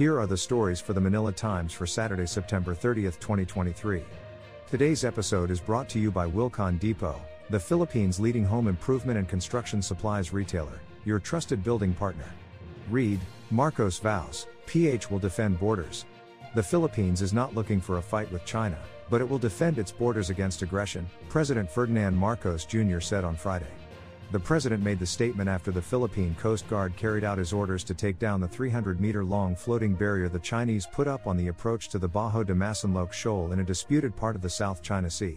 Here are the stories for the Manila Times for Saturday, September 30th, 2023. Today's episode is brought to you by Wilcon Depot, the Philippines' leading home improvement and construction supplies retailer, your trusted building partner. Read, Marcos vows, PH will defend borders. The Philippines is not looking for a fight with China, but it will defend its borders against aggression, President Ferdinand Marcos Jr. said on Friday. The president made the statement after the Philippine Coast Guard carried out his orders to take down the 300 meter long floating barrier the Chinese put up on the approach to the Bajo de Masinloc Shoal in a disputed part of the South China Sea.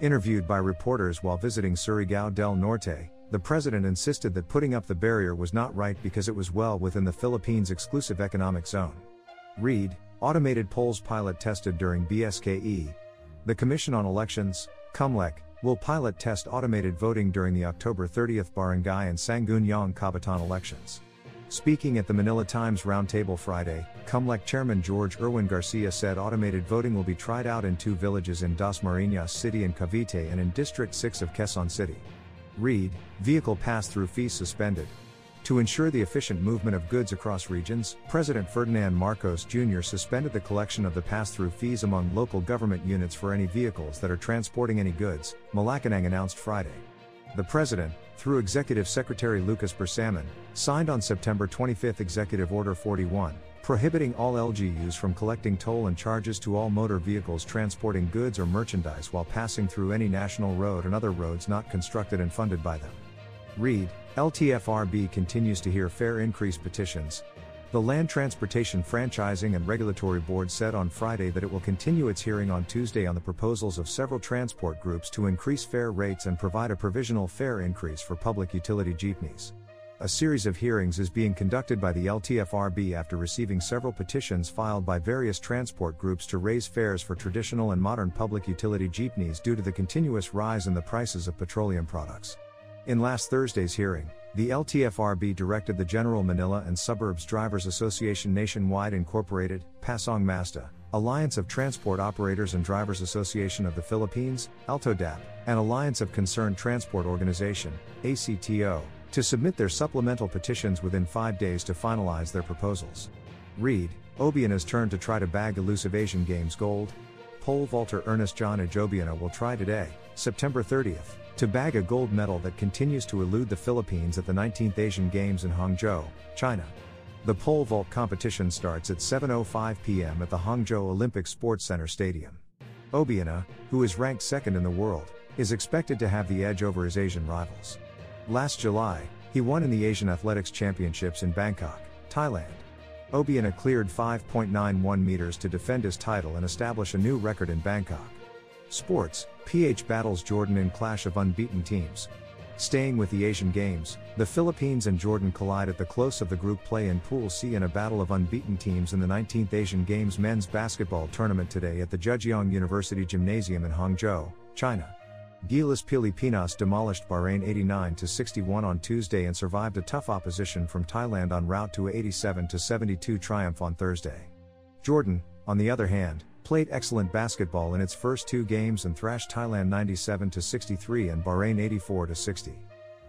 Interviewed by reporters while visiting Surigao del Norte, the president insisted that putting up the barrier was not right because it was well within the Philippines' exclusive economic zone. Read, automated polls pilot tested during BSKE. The Commission on Elections, COMELEC, will pilot test automated voting during the October 30th Barangay and Sangguniang Kabataan elections. Speaking at the Manila Times Roundtable Friday, COMELEC Chairman George Erwin Garcia said automated voting will be tried out in two villages in Dasmariñas City and Cavite and in District 6 of Quezon City. Read, vehicle pass-through fees suspended, to ensure the efficient movement of goods across regions, President Ferdinand Marcos Jr. suspended the collection of the pass through fees among local government units for any vehicles that are transporting any goods, Malacanang announced Friday. The President, through Executive Secretary Lucas Bersamin, signed on September 25 Executive Order 41, prohibiting all LGUs from collecting toll and charges to all motor vehicles transporting goods or merchandise while passing through any national road and other roads not constructed and funded by them. Read, LTFRB continues to hear fare increase petitions. The Land Transportation Franchising and Regulatory Board said on Friday that it will continue its hearing on Tuesday on the proposals of several transport groups to increase fare rates and provide a provisional fare increase for public utility jeepneys. A series of hearings is being conducted by the LTFRB after receiving several petitions filed by various transport groups to raise fares for traditional and modern public utility jeepneys due to the continuous rise in the prices of petroleum products. In last Thursday's hearing, the LTFRB directed the General Manila and Suburbs Drivers Association Nationwide Incorporated, Pasang Masda, Alliance of Transport Operators and Drivers Association of the Philippines, ALTODAP, and Alliance of Concerned Transport Organization, ACTO, to submit their supplemental petitions within five days to finalize their proposals. Read, Obiena's turn to try to bag elusive Asian Games gold. Pole vaulter Ernest John EJ Obiena will try today, September 30th to bag a gold medal that continues to elude the Philippines at the 19th Asian Games in Hangzhou, China. The pole vault competition starts at 7:05 p.m. at the Hangzhou Olympic Sports Center Stadium. Obiena, who is ranked second in the world, is expected to have the edge over his Asian rivals. Last July, he won in the Asian Athletics Championships in Bangkok, Thailand. Obiena cleared 5.91 meters to defend his title and establish a new record in Bangkok. Sports, PH battles Jordan in clash of unbeaten teams. Staying with the Asian Games, the Philippines and Jordan collide at the close of the group play in Pool C in a battle of unbeaten teams in the 19th Asian Games men's basketball tournament today at the Zhejiang University Gymnasium in Hangzhou, China. Gilas Pilipinas demolished Bahrain 89 61 on Tuesday and survived a tough opposition from Thailand en route to a 87 72 triumph on Thursday. Jordan, on the other hand, played excellent basketball in its first two games and thrashed Thailand 97 63 and Bahrain 84 60.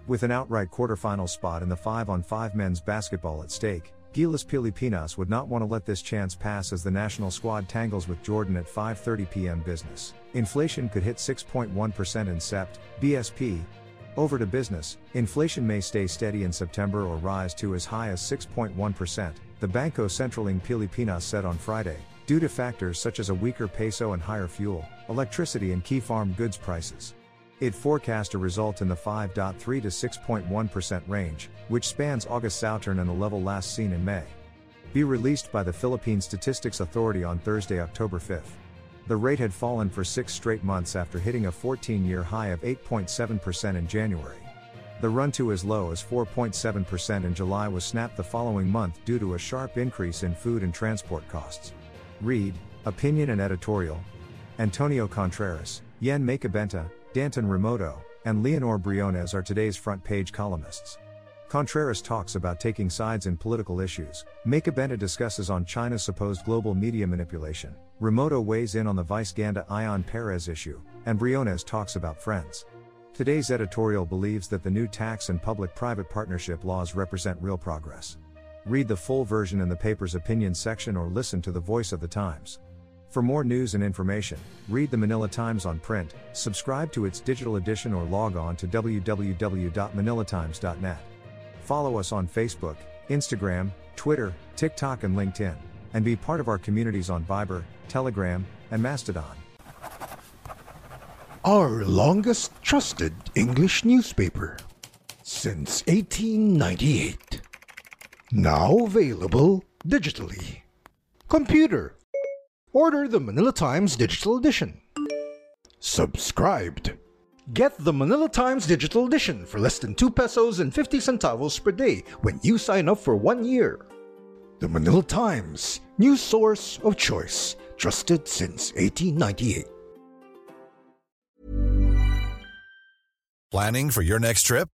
With an outright quarterfinal spot in the 5 on 5 men's basketball at stake, Gilas Pilipinas would not want to let this chance pass as the national squad tangles with Jordan at 5:30 p.m. business. Inflation could hit 6.1% in Sept, BSP. Over to business, inflation may stay steady in September or rise to as high as 6.1%, the Banco Sentral ng Pilipinas said on Friday, due to factors such as a weaker peso and higher fuel, electricity, and key farm goods prices. It forecast a result in the 5.3 to 6.1% range, which spans August Southern and the level last seen in May. Be released by the Philippine Statistics Authority on Thursday, October 5. The rate had fallen for six straight months after hitting a 14 year high of 8.7% in January. The run to as low as 4.7% in July was snapped the following month due to a sharp increase in food and transport costs. Read, Opinion and Editorial. Antonio Contreras, Yen Makabenta, Danton Remoto, and Leonor Briones are today's front page columnists. Contreras talks about taking sides in political issues. Makabenta discusses on China's supposed global media manipulation. Remoto weighs in on the Vice Ganda Ion Perez issue, and Briones talks about friends. Today's editorial believes that the new tax and public private partnership laws represent real progress. Read the full version in the paper's opinion section or listen to the voice of the Times. For more news and information, read the Manila Times on print, subscribe to its digital edition, or log on to www.manilatimes.net. Follow us on Facebook, Instagram, Twitter, TikTok, and LinkedIn, and be part of our communities on Viber, Telegram, and Mastodon. Our longest trusted English newspaper since 1898. Now available digitally. Computer. Order the Manila Times Digital Edition. Subscribed. Get the Manila Times Digital Edition for less than 2 pesos and 50 centavos per day when you sign up for one year. The Manila Times, news source of choice, trusted since 1898. Planning for your next trip?